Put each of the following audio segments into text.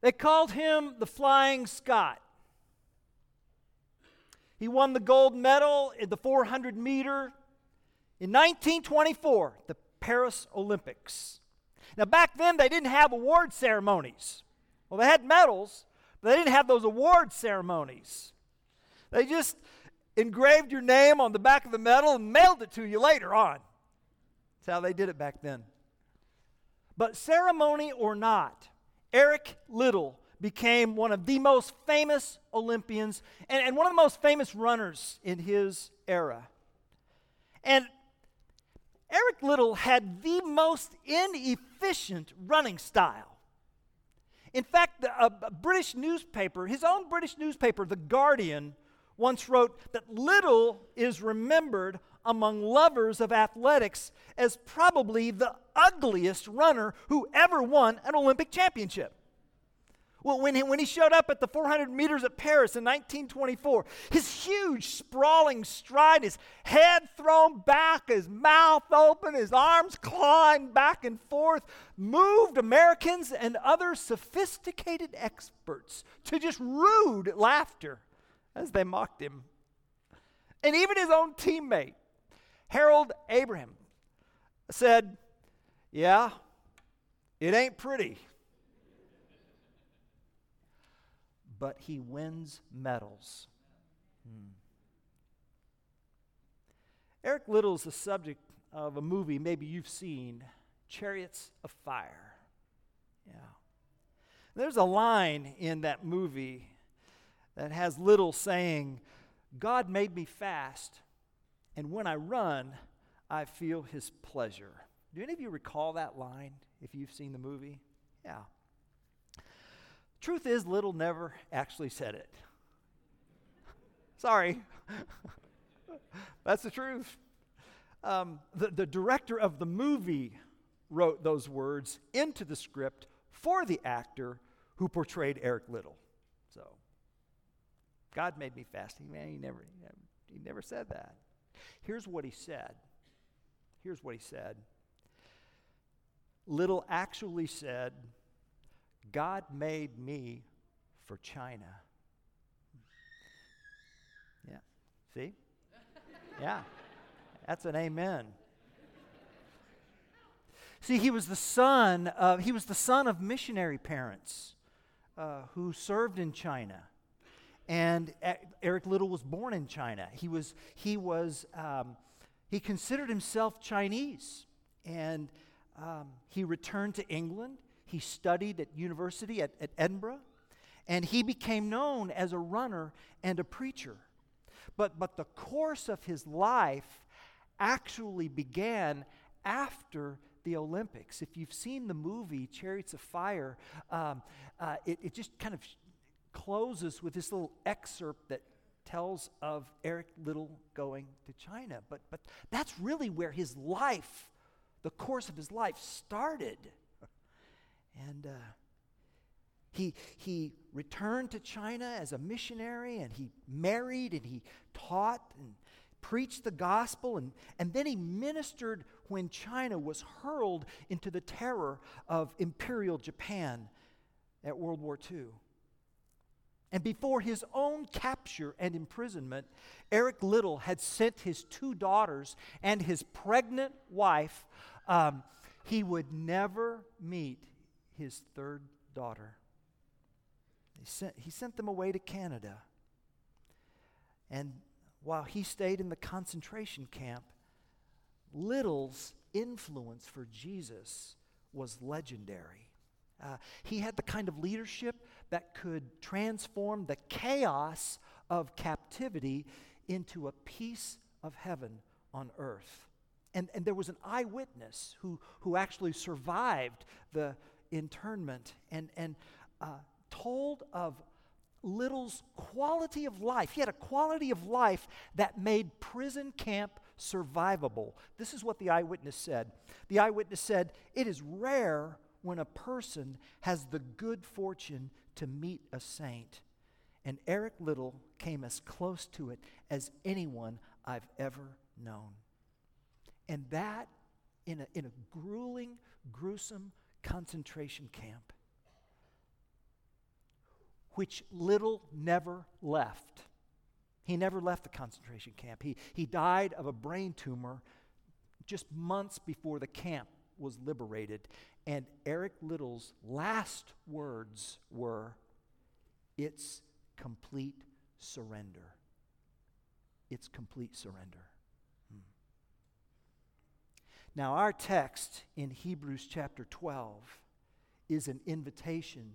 They called him the Flying Scot. He won the gold medal in the 400 meter in 1924, the Paris Olympics. Now, back then, they didn't have award ceremonies. Well, they had medals, but they didn't have those award ceremonies. They just engraved your name on the back of the medal and mailed it to you later on. That's how they did it back then. But ceremony or not, Eric Liddell became one of the most famous Olympians and, and one of the most famous runners in his era. And Eric Liddell had the most inefficient running style. In fact, a, a, British newspaper, his own British newspaper, The Guardian, once wrote that Liddell is remembered among lovers of athletics as probably the ugliest runner who ever won an Olympic championship. Well, when he, when he showed up at the 400 meters at Paris in 1924, his huge, sprawling stride, his head thrown back, his mouth open, his arms clawing back and forth, moved Americans and other sophisticated experts to just rude laughter as they mocked him. And even his own teammate, Harold Abraham, said, Yeah, it ain't pretty. but he wins medals. Hmm. Eric Liddell is the subject of a movie maybe you've seen, Chariots of Fire. Yeah. There's a line in that movie that has Liddell saying, God made me fast, and when I run, I feel his pleasure. Do any of you recall that line if you've seen the movie? Yeah. Truth is, Liddell never actually said it. Sorry. That's the truth. Um, the, the director of the movie wrote those words into the script for the actor who portrayed Eric Liddell. So, God made me fast. He never, he never, he never said that. Here's what he said. Here's what he said. Liddell actually said, God made me for China. Yeah. See? Yeah. That's an amen. See, he was the son of he was the son of missionary parents uh, who served in China, and Eric Liddell was born in China. He was he was um, he considered himself Chinese, and um, he returned to England. He studied at university at, at Edinburgh, and he became known as a runner and a preacher. But, but the course of his life actually began after the Olympics. If you've seen the movie Chariots of Fire, um, uh, it, it just kind of closes with this little excerpt that tells of Eric Liddell going to China. But, but that's really where his life, the course of his life, started. And uh, he, he returned to China as a missionary and he married and he taught and preached the gospel. And, and then he ministered when China was hurled into the terror of Imperial Japan at World War II. And before his own capture and imprisonment, Eric Liddell had sent his two daughters and his pregnant wife. Um, he would never meet his third daughter. He sent, he sent them away to Canada. And while he stayed in the concentration camp, Liddell's influence for Jesus was legendary. Uh, he had the kind of leadership that could transform the chaos of captivity into a piece of heaven on earth. And, and there was an eyewitness who, who actually survived the, internment and, and uh, told of Liddell's quality of life. He had a quality of life that made prison camp survivable. This is what the eyewitness said. The eyewitness said, It is rare when a person has the good fortune to meet a saint. And Eric Liddell came as close to it as anyone I've ever known. And that, in a, in a grueling, gruesome concentration camp. which Liddell never left. He never left the concentration camp. He, he died of a brain tumor just months before the camp was liberated. And Eric Liddell's last words were, It's complete surrender. It's complete surrender. Hmm. Now, our text in Hebrews chapter 12 is an invitation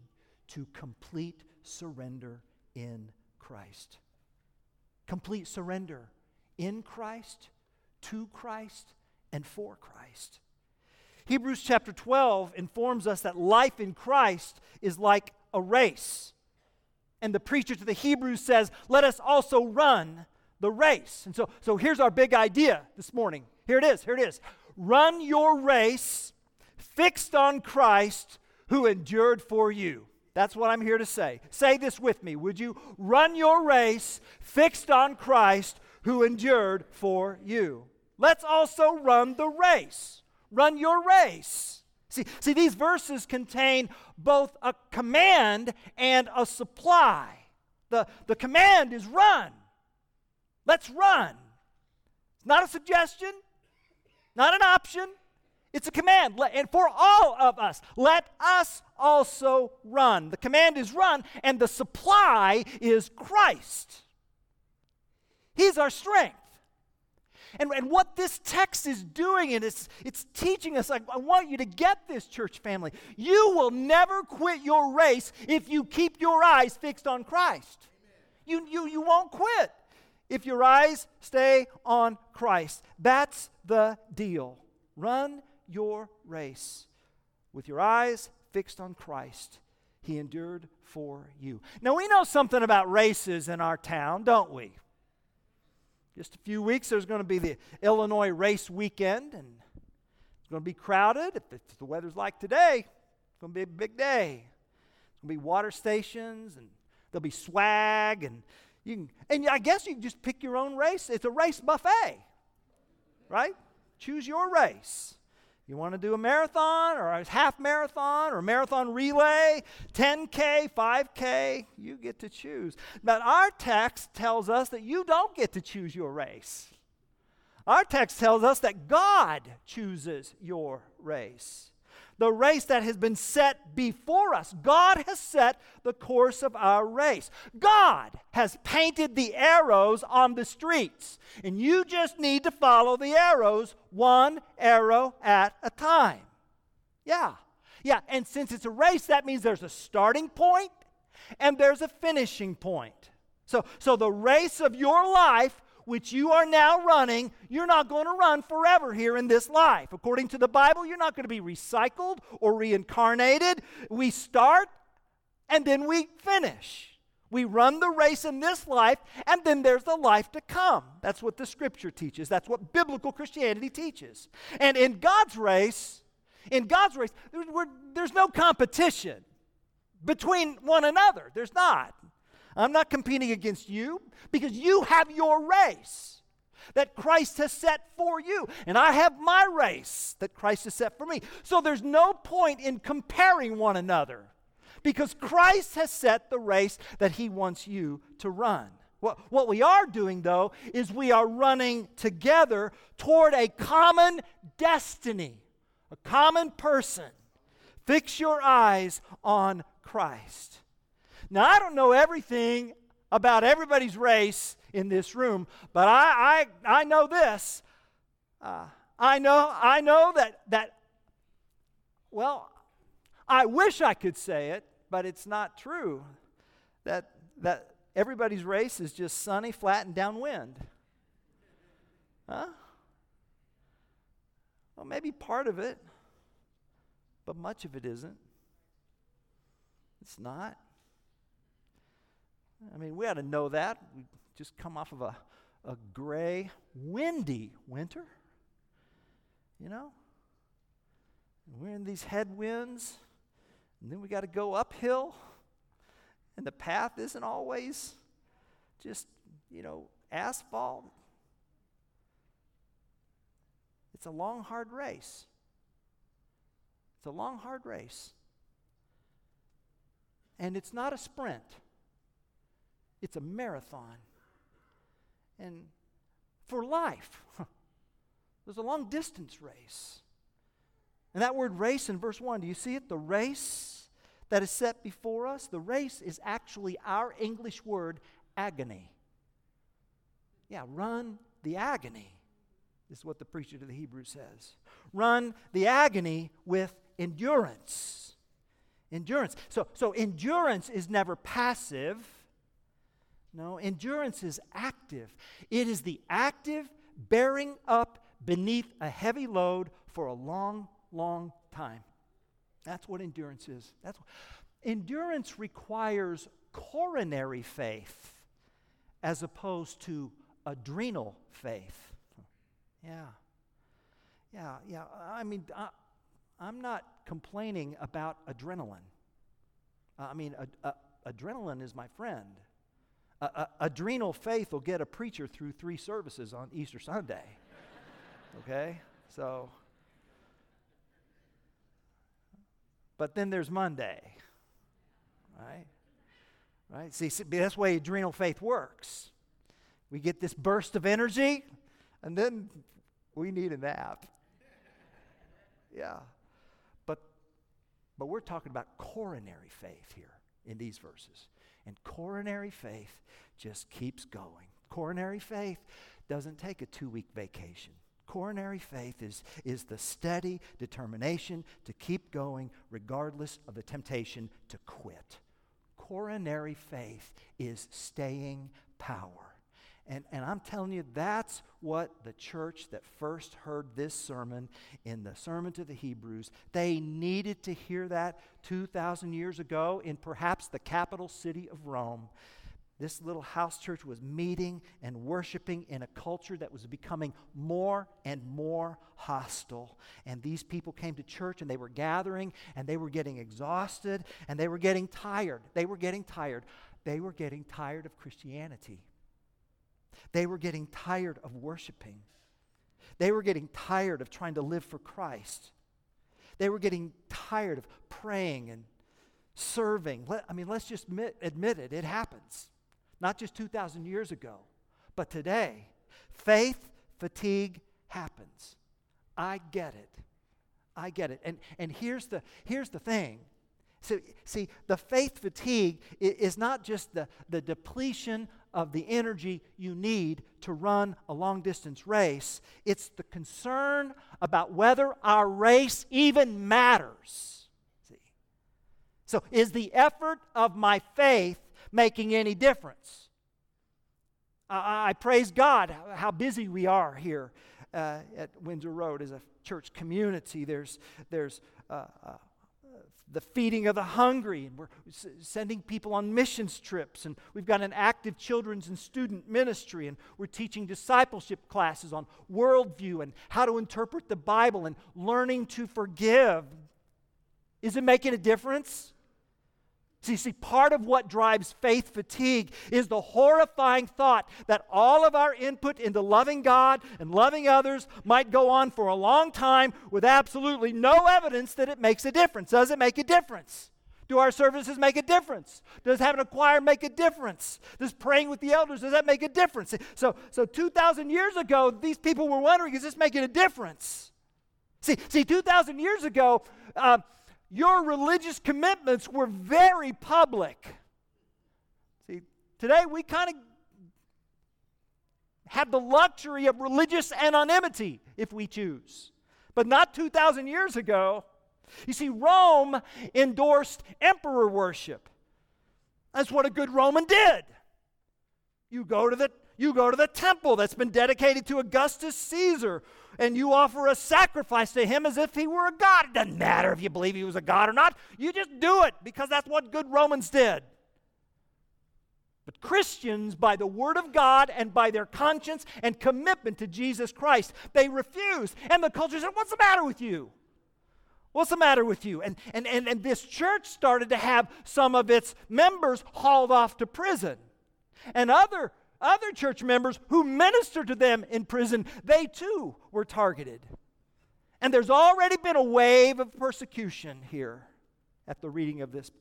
to complete surrender in Christ. Complete surrender in Christ, to Christ, and for Christ. Hebrews chapter 12 informs us that life in Christ is like a race. And the preacher to the Hebrews says, Let us also run the race. And so, so here's our big idea this morning. Here it is. Here it is. Run your race fixed on Christ who endured for you. That's what I'm here to say. Say this with me, would you? Run your race fixed on Christ who endured for you. Let's also run the race. Run your race. See, see, these verses contain both a command and a supply. The, the command is run. Let's run. It's not a suggestion, not an option. It's a command. And for all of us, let us also run. The command is run, and the supply is Christ. He's our strength. And, and what this text is doing, and it's, it's teaching us, I, I want you to get this, church family. You will never quit your race if you keep your eyes fixed on Christ. You, you, you won't quit if your eyes stay on Christ. That's the deal. Run your race with your eyes fixed on Christ. He endured for you. Now, we know something about races in our town, don't we? Just a few weeks, there's going to be the Illinois race weekend, and it's going to be crowded. If the weather's like today, it's going to be a big day. It's going to be water stations, and there'll be swag, and you can, and I guess you can just pick your own race. It's a race buffet, right? Choose your race. You want to do a marathon or a half marathon or a marathon relay, 10K, 5K, you get to choose. But our text tells us that you don't get to choose your race. Our text tells us that God chooses your race the race that has been set before us. God has set the course of our race. God has painted the arrows on the streets, and you just need to follow the arrows one arrow at a time. Yeah. Yeah, and since it's a race, that means there's a starting point and there's a finishing point. So, so the race of your life which you are now running, you're not going to run forever here in this life. According to the Bible, you're not going to be recycled or reincarnated. We start and then we finish. We run the race in this life, and then there's the life to come. That's what the scripture teaches. That's what biblical Christianity teaches. And in God's race, in God's race, there's no competition between one another. There's not. I'm not competing against you because you have your race that Christ has set for you, and I have my race that Christ has set for me. So there's no point in comparing one another because Christ has set the race that he wants you to run. What, what we are doing, though, is we are running together toward a common destiny, a common person. Fix your eyes on Christ. Now, I don't know everything about everybody's race in this room, but I, I, I know this. Uh, I know, I know that, that, well, I wish I could say it, but it's not true. That, that everybody's race is just sunny, flat, and downwind. Huh? Well, maybe part of it, but much of it isn't. It's not. I mean, we ought to know that. We just come off of a, a gray, windy winter. You know? We're in these headwinds, and then we got to go uphill, and the path isn't always just, you know, asphalt. It's a long, hard race. It's a long, hard race. And it's not a sprint. It's a marathon. And for life, there's a long distance race. And that word race in verse 1, do you see it? The race that is set before us, the race is actually our English word agony. Yeah, run the agony, is what the preacher to the Hebrews says. Run the agony with endurance. Endurance. So, so endurance is never passive. No, endurance is active. It is the active bearing up beneath a heavy load for a long, long time. That's what endurance is. That's what, endurance requires coronary faith as opposed to adrenal faith. Yeah. Yeah, yeah. I mean, I, am not complaining about adrenaline. Uh, I mean, adrenaline is my friend. Adrenal faith will get a preacher through three services on Easter Sunday. okay? So, but then there's Monday, right? Right? See, see, that's the way adrenal faith works. We get this burst of energy, and then we need a nap. Yeah. But, but we're talking about coronary faith here in these verses. And coronary faith just keeps going. Coronary faith doesn't take a two week vacation. Coronary faith is, is the steady determination to keep going regardless of the temptation to quit. Coronary faith is staying power. And, and I'm telling you, that's what the church that first heard this sermon in the Sermon to the Hebrews, they needed to hear that 2,000 years ago in perhaps the capital city of Rome. This little house church was meeting and worshiping in a culture that was becoming more and more hostile. And these people came to church and they were gathering and they were getting exhausted and they were getting tired. They were getting tired. They were getting tired of Christianity. They were getting tired of worshiping. They were getting tired of trying to live for Christ. They were getting tired of praying and serving. I mean, let's just admit, admit it, it happens. Not just 2,000 years ago, but today. Faith fatigue happens. I get it. I get it. And, and here's, the, here's the thing so, see, the faith fatigue is not just the, the depletion of the energy you need to run a long distance race, it's the concern about whether our race even matters. See? So, is the effort of my faith making any difference? I, I praise God how busy we are here uh, at Windsor Road as a church community. There's, there's uh, uh, the feeding of the hungry, and we're sending people on missions trips, and we've got an active children's and student ministry, and we're teaching discipleship classes on worldview and how to interpret the Bible and learning to forgive. Is it making a difference? See, see, part of what drives faith fatigue is the horrifying thought that all of our input into loving God and loving others might go on for a long time with absolutely no evidence that it makes a difference. Does it make a difference? Do our services make a difference? Does having a choir make a difference? Does praying with the elders, does that make a difference? So, so 2,000 years ago, these people were wondering, is this making a difference? See, see 2,000 years ago, uh, your religious commitments were very public. See, today we kind of have the luxury of religious anonymity if we choose. But not 2,000 years ago. You see, Rome endorsed emperor worship. That's what a good Roman did. You go to the, you go to the temple that's been dedicated to Augustus Caesar and you offer a sacrifice to him as if he were a god. It doesn't matter if you believe he was a god or not. You just do it because that's what good Romans did. But Christians, by the Word of God and by their conscience and commitment to Jesus Christ, they refuse. And the culture said, What's the matter with you? What's the matter with you? And, and, and, and this church started to have some of its members hauled off to prison. And other other church members who ministered to them in prison, they too were targeted. And there's already been a wave of persecution here at the reading of this,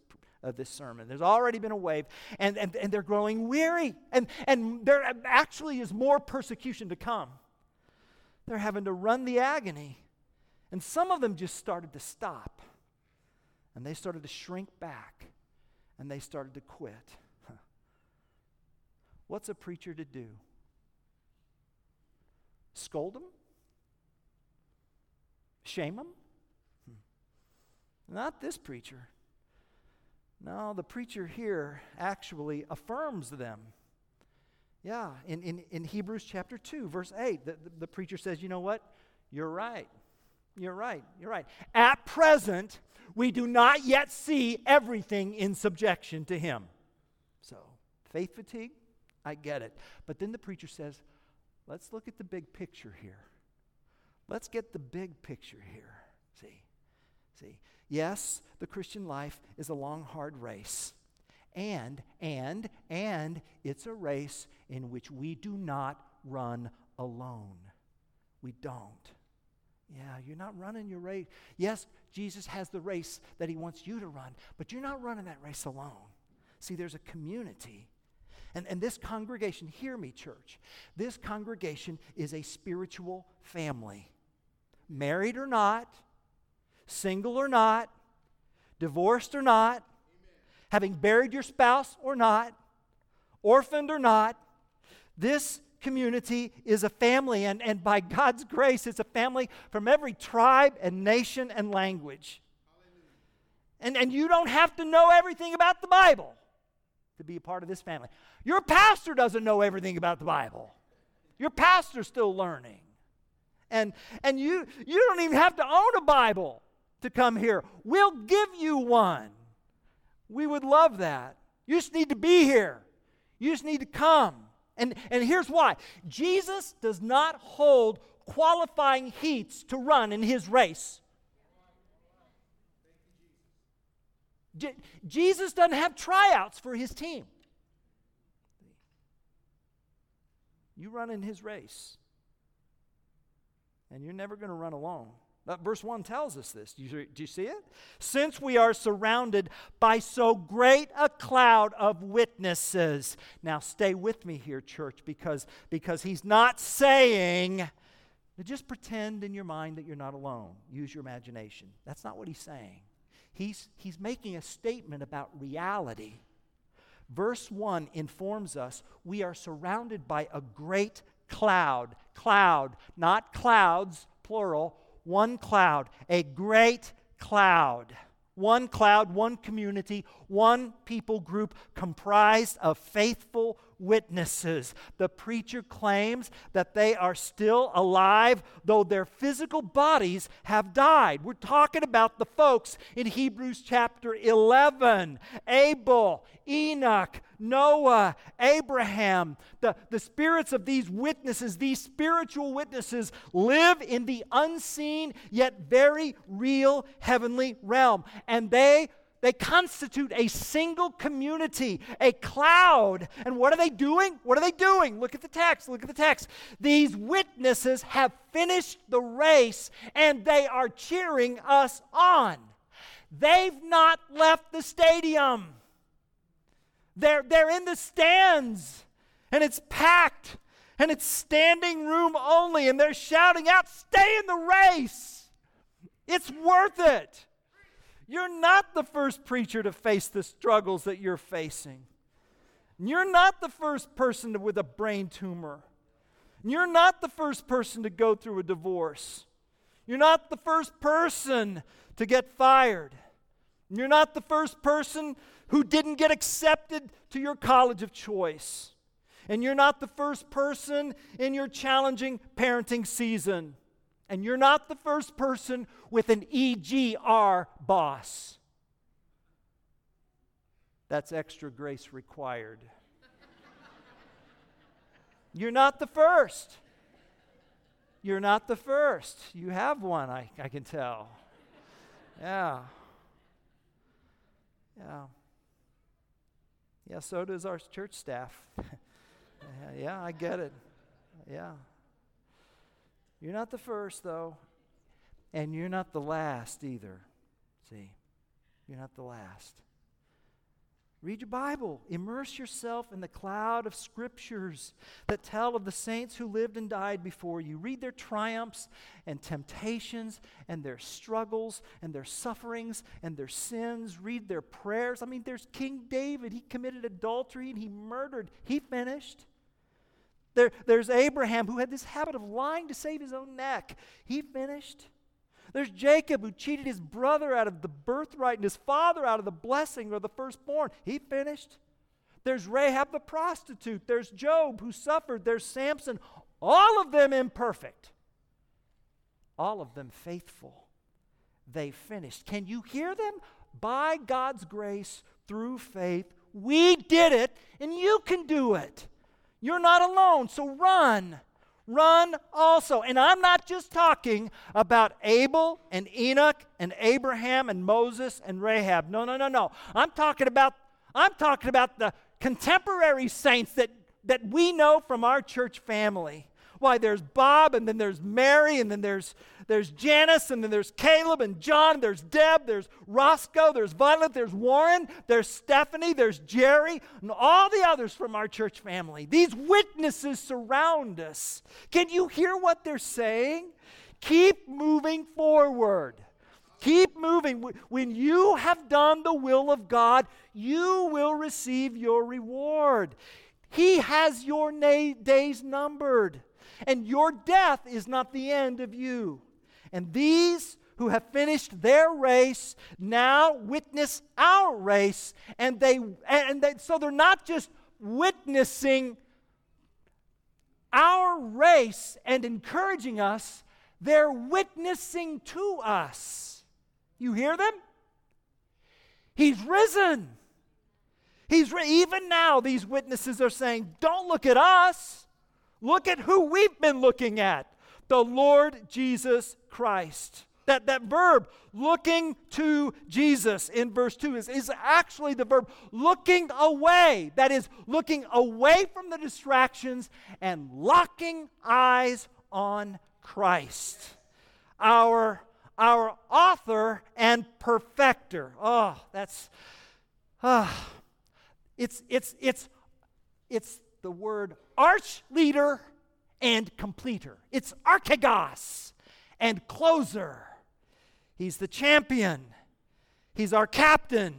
of this sermon. There's already been a wave, and, and, and they're growing weary. And, and there actually is more persecution to come. They're having to run the agony. And some of them just started to stop. And they started to shrink back. And they started to quit. What's a preacher to do? Scold them? Shame them? Hmm. Not this preacher. No, the preacher here actually affirms them. Yeah, in, in, in Hebrews chapter 2, verse 8, the, the, the preacher says, You know what? You're right. You're right. You're right. At present, we do not yet see everything in subjection to him. So, faith fatigue, I get it. But then the preacher says, let's look at the big picture here. Let's get the big picture here. See? See? Yes, the Christian life is a long, hard race. And, and, and it's a race in which we do not run alone. We don't. Yeah, you're not running your race. Yes, Jesus has the race that he wants you to run, but you're not running that race alone. See, there's a community. And, and this congregation, hear me, church, this congregation is a spiritual family. Married or not, single or not, divorced or not, having buried your spouse or not, orphaned or not, this community is a family, and, and by God's grace, it's a family from every tribe and nation and language. And, and you don't have to know everything about the Bible to be a part of this family. Your pastor doesn't know everything about the Bible. Your pastor's still learning. And, and you, you don't even have to own a Bible to come here. We'll give you one. We would love that. You just need to be here. You just need to come. And, and here's why Jesus does not hold qualifying heats to run in his race. Je- Jesus doesn't have tryouts for his team. You run in his race, and you're never going to run alone. That verse 1 tells us this. Do you, do you, see it? Since we are surrounded by so great a cloud of witnesses. Now, stay with me here, church, because, because he's not saying, just pretend in your mind that you're not alone. Use your imagination. That's not what he's saying. He's, he's making a statement about reality. Verse 1 informs us we are surrounded by a great cloud. Cloud, not clouds, plural one cloud, a great cloud. One cloud, one community, one people group comprised of faithful witnesses. The preacher claims that they are still alive, though their physical bodies have died. We're talking about the folks in Hebrews chapter 11 Abel, Enoch, Noah, Abraham. The, the spirits of these witnesses, these spiritual witnesses, live in the unseen yet very real heavenly realm. And they they constitute a single community, a cloud. And what are they doing? What are they doing? Look at the text. Look at the text. These witnesses have finished the race and they are cheering us on. They've not left the stadium. They're, they're in the stands and it's packed and it's standing room only and they're shouting out, Stay in the race. It's worth it. You're not the first preacher to face the struggles that you're facing. You're not the first person to, with a brain tumor. You're not the first person to go through a divorce. You're not the first person to get fired. You're not the first person who didn't get accepted to your college of choice. And you're not the first person in your challenging parenting season. And you're not the first person with an EGR boss. That's extra grace required. You're not the first. You're not the first. You have one, I, I can tell. Yeah. Yeah. Yeah, so does our church staff. yeah, I get it. Yeah. You're not the first, though, and you're not the last either. See, you're not the last. Read your Bible. Immerse yourself in the cloud of scriptures that tell of the saints who lived and died before you. Read their triumphs and temptations and their struggles and their sufferings and their sins. Read their prayers. I mean, there's King David. He committed adultery and he murdered. He finished. There, there's Abraham who had this habit of lying to save his own neck. He finished. There's Jacob who cheated his brother out of the birthright and his father out of the blessing or the firstborn. He finished. There's Rahab the prostitute. There's Job who suffered. There's Samson. All of them imperfect. All of them faithful. They finished. Can you hear them? By God's grace, through faith, we did it, and you can do it. You're not alone, so run run also. And I'm not just talking about Abel and Enoch and Abraham and Moses and Rahab. No, no, no, no. I'm talking about I'm talking about the contemporary saints that that we know from our church family. Why, there's Bob, and then there's Mary, and then there's, there's Janice, and then there's Caleb and John, there's Deb, there's Roscoe, there's Violet, there's Warren, there's Stephanie, there's Jerry, and all the others from our church family. These witnesses surround us. Can you hear what they're saying? Keep moving forward. Keep moving. When you have done the will of God, you will receive your reward. He has your na- days numbered and your death is not the end of you. And these who have finished their race now witness our race and they and they, so they're not just witnessing our race and encouraging us they're witnessing to us. You hear them? He's risen. He's re- even now these witnesses are saying don't look at us Look at who we've been looking at the Lord Jesus Christ. That, that verb, looking to Jesus in verse 2, is, is actually the verb looking away. That is, looking away from the distractions and locking eyes on Christ, our, our author and perfecter. Oh, that's, ah, it's, it's, it's, it's the word arch leader and completer. It's archegos and closer. He's the champion. He's our captain.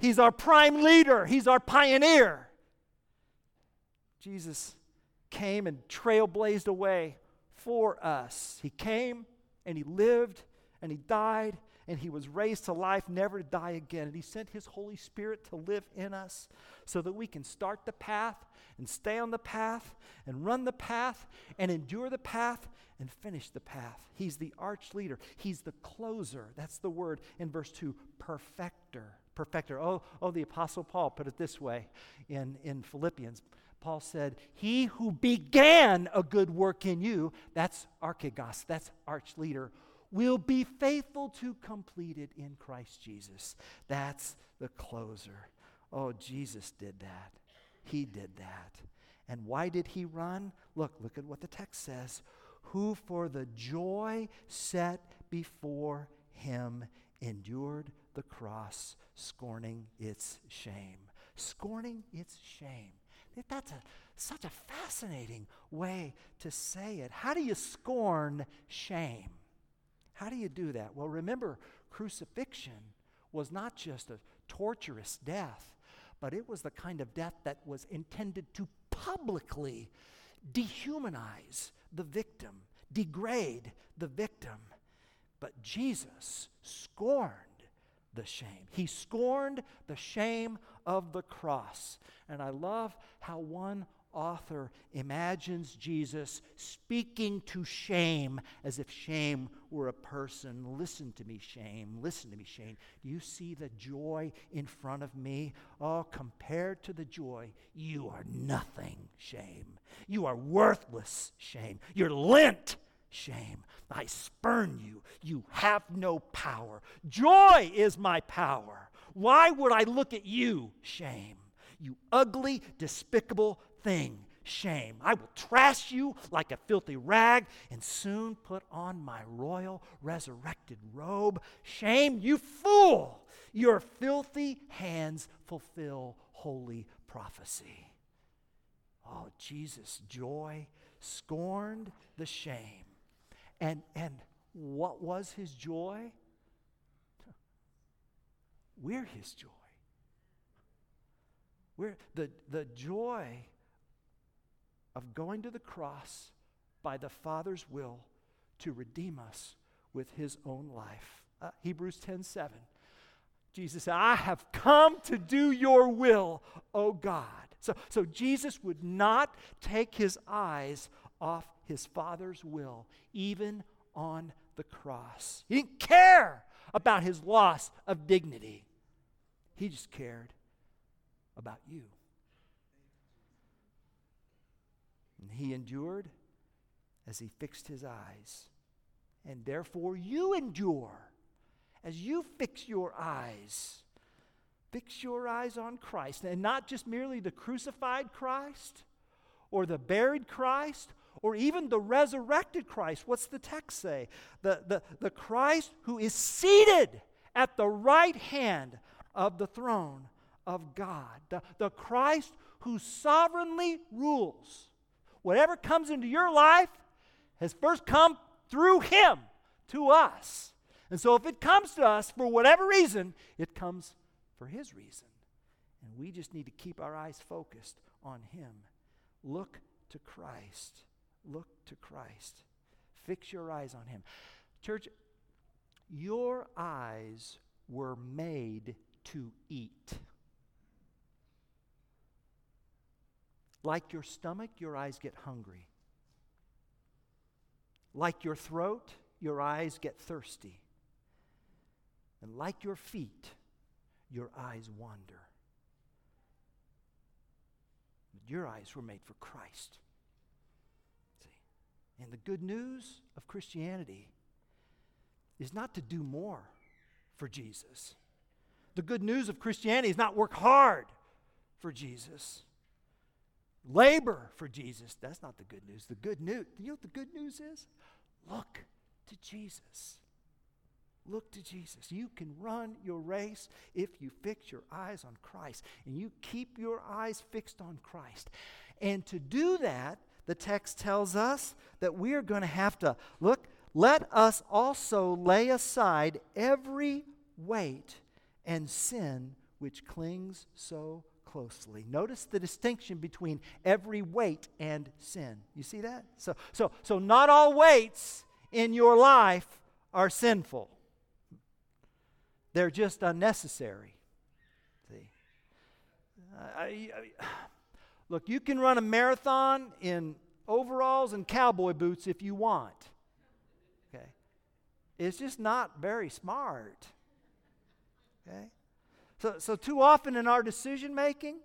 He's our prime leader. He's our pioneer. Jesus came and trailblazed a way for us. He came and he lived and he died and he was raised to life, never to die again. And he sent his Holy Spirit to live in us so that we can start the path and stay on the path and run the path and endure the path and finish the path. He's the arch leader, he's the closer. That's the word in verse 2 perfecter. Perfecter. Oh, oh, the Apostle Paul put it this way in, in Philippians. Paul said, He who began a good work in you, that's archegos, that's arch leader, will be faithful to complete it in Christ Jesus. That's the closer. Oh, Jesus did that. He did that. And why did he run? Look, look at what the text says. Who for the joy set before him endured the cross, scorning its shame. Scorning its shame. That's a, such a fascinating way to say it. How do you scorn shame? How do you do that? Well, remember, crucifixion was not just a torturous death, but it was the kind of death that was intended to publicly dehumanize the victim, degrade the victim. But Jesus scorned the shame. He scorned the shame of the cross. And I love how one author imagines Jesus speaking to shame as if shame were a person. Listen to me, shame. Listen to me, shame. Do you see the joy in front of me? Oh, compared to the joy, you are nothing, shame. You are worthless, shame. You're lint, shame. I spurn you. You have no power. Joy is my power. Why would I look at you, shame? You ugly, despicable thing, shame. I will trash you like a filthy rag and soon put on my royal resurrected robe. Shame, you fool! Your filthy hands fulfill holy prophecy. Oh, Jesus' joy scorned the shame. And, and what was his joy? We're his joy. We're the, the joy of going to the cross by the Father's will to redeem us with his own life. Uh, Hebrews 10 7. Jesus said, I have come to do your will, O God. So, so Jesus would not take his eyes off his Father's will, even on the cross. He didn't care about his loss of dignity, he just cared about you. And he endured as he fixed his eyes. And therefore, you endure as you fix your eyes. Fix your eyes on Christ, and not just merely the crucified Christ or the buried Christ or even the resurrected Christ. What's the text say? The, the, the Christ who is seated at the right hand of the throne of God. The, the Christ who sovereignly rules. Whatever comes into your life has first come through Him to us. And so if it comes to us for whatever reason, it comes for His reason. And we just need to keep our eyes focused on Him. Look to Christ. Look to Christ. Fix your eyes on Him. Church, your eyes were made to eat. Like your stomach, your eyes get hungry. Like your throat, your eyes get thirsty. And like your feet, your eyes wander. But your eyes were made for Christ. See? And the good news of Christianity is not to do more for Jesus. The good news of Christianity is not work hard for Jesus. Labor for Jesus. That's not the good news. The good news, you know what the good news is? Look to Jesus. Look to Jesus. You can run your race if you fix your eyes on Christ and you keep your eyes fixed on Christ. And to do that, the text tells us that we are going to have to look, let us also lay aside every weight and sin which clings so closely. Notice the distinction between every weight and sin. You see that? So, so, so not all weights in your life are sinful. They're just unnecessary. See? I, I, look, you can run a marathon in overalls and cowboy boots if you want. Okay? It's just not very smart. Okay? So, so too often in our decision making,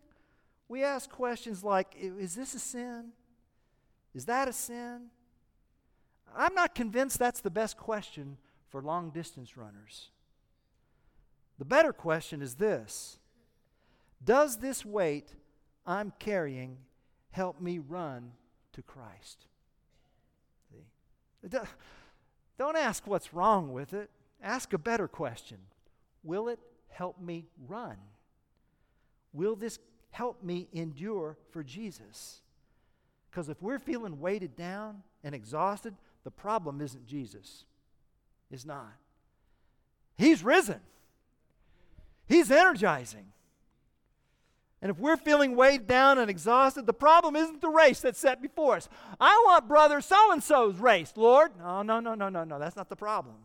we ask questions like Is this a sin? Is that a sin? I'm not convinced that's the best question for long distance runners. The better question is this Does this weight I'm carrying help me run to Christ? See? Don't ask what's wrong with it. Ask a better question Will it help me run? Will this help me endure for Jesus? Because if we're feeling weighted down and exhausted, the problem isn't Jesus. It's not. He's risen, He's energizing. And if we're feeling weighed down and exhausted, the problem isn't the race that's set before us. I want brother so and so's race, Lord. No, no, no, no, no, no. That's not the problem.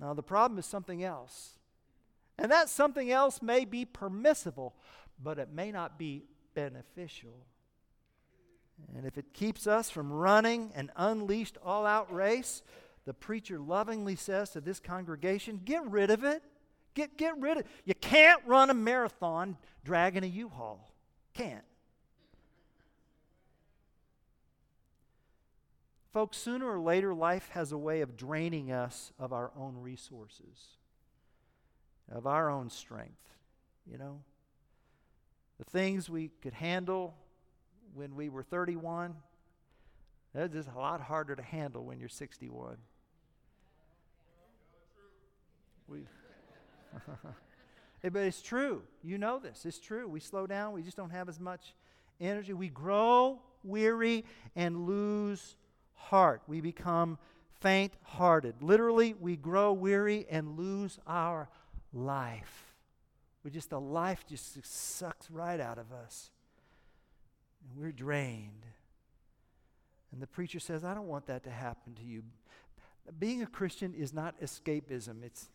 No, the problem is something else. And that something else may be permissible, but it may not be beneficial. And if it keeps us from running an unleashed all out race, the preacher lovingly says to this congregation, get rid of it. Get, get rid of it. You can't run a marathon dragging a U Haul. Can't. Folks, sooner or later, life has a way of draining us of our own resources of our own strength, you know. The things we could handle when we were 31, they're just a lot harder to handle when you're 61. We, but it's true. You know this. It's true. We slow down. We just don't have as much energy. We grow weary and lose heart. We become faint hearted. Literally, we grow weary and lose our life. We just, the life just sucks right out of us. And we're drained. And the preacher says, I don't want that to happen to you. Being a Christian is not escapism. It's,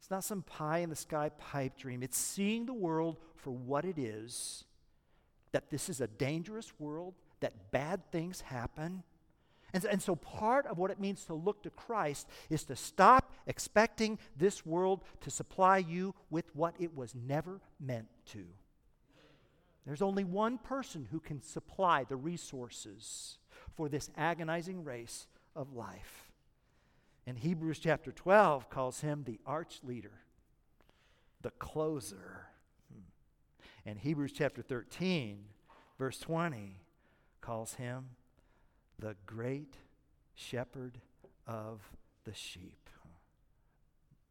it's not some pie in the sky pipe dream. It's seeing the world for what it is that this is a dangerous world, that bad things happen. And, and so, part of what it means to look to Christ is to stop expecting this world to supply you with what it was never meant to. There's only one person who can supply the resources for this agonizing race of life. And Hebrews chapter 12 calls him the arch leader, the closer. And Hebrews chapter 13, verse 20, calls him the great shepherd of the sheep.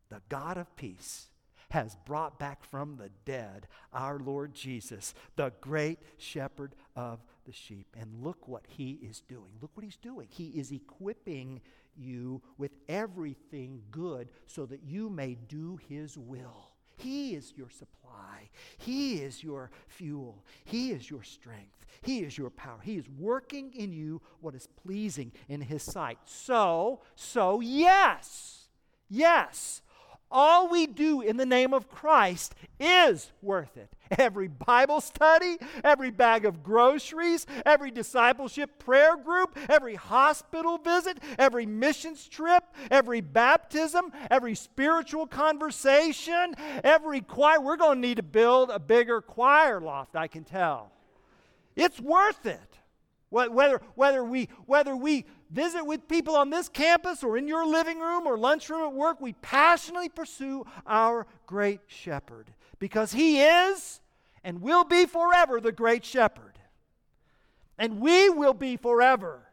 The God of peace has brought back from the dead our Lord Jesus, the great shepherd of the sheep. And look what he is doing. Look what he's doing. He is equipping you with everything good so that you may do his will. He is your supply. He is your fuel. He is your strength. He is your power. He is working in you what is pleasing in His sight. So, so, yes, yes, all we do in the name of Christ is worth it. Every Bible study, every bag of groceries, every discipleship prayer group, every hospital visit, every missions trip, every baptism, every spiritual conversation, every choir. We're going to need to build a bigger choir loft, I can tell. It's worth it. Whether, whether, we, whether we visit with people on this campus or in your living room or lunchroom at work, we passionately pursue our great shepherd because he is and will be forever the great shepherd. And we will be forever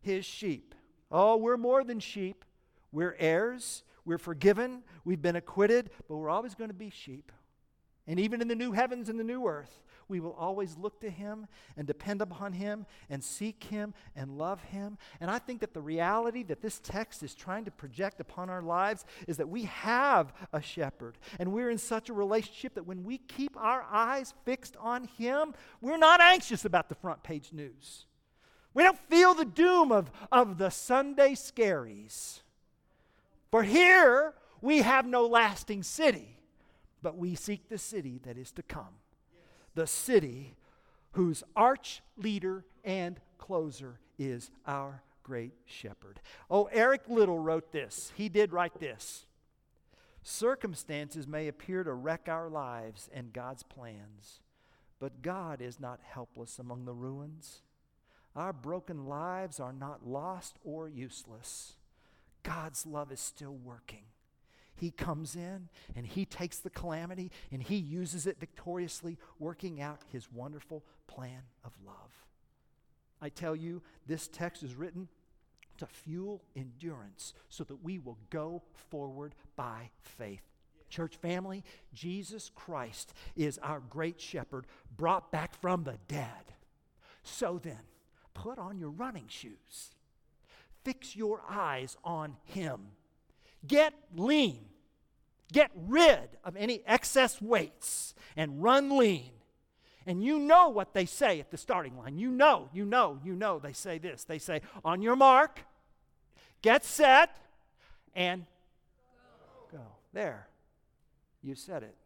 his sheep. Oh, we're more than sheep. We're heirs. We're forgiven. We've been acquitted, but we're always going to be sheep. And even in the new heavens and the new earth, we will always look to Him and depend upon Him and seek Him and love Him. And I think that the reality that this text is trying to project upon our lives is that we have a shepherd. And we're in such a relationship that when we keep our eyes fixed on Him, we're not anxious about the front page news. We don't feel the doom of, of the Sunday scaries. For here we have no lasting city, but we seek the city that is to come the city whose arch leader and closer is our great shepherd. Oh, Eric Liddell wrote this. He did write this. Circumstances may appear to wreck our lives and God's plans, but God is not helpless among the ruins. Our broken lives are not lost or useless. God's love is still working. He comes in and he takes the calamity and he uses it victoriously, working out his wonderful plan of love. I tell you, this text is written to fuel endurance so that we will go forward by faith. Church family, Jesus Christ is our great shepherd brought back from the dead. So then, put on your running shoes. Fix your eyes on him Get lean. Get rid of any excess weights and run lean. And you know what they say at the starting line. You know, you know, you know. They say this. They say, on your mark, get set, and go. There. You said it.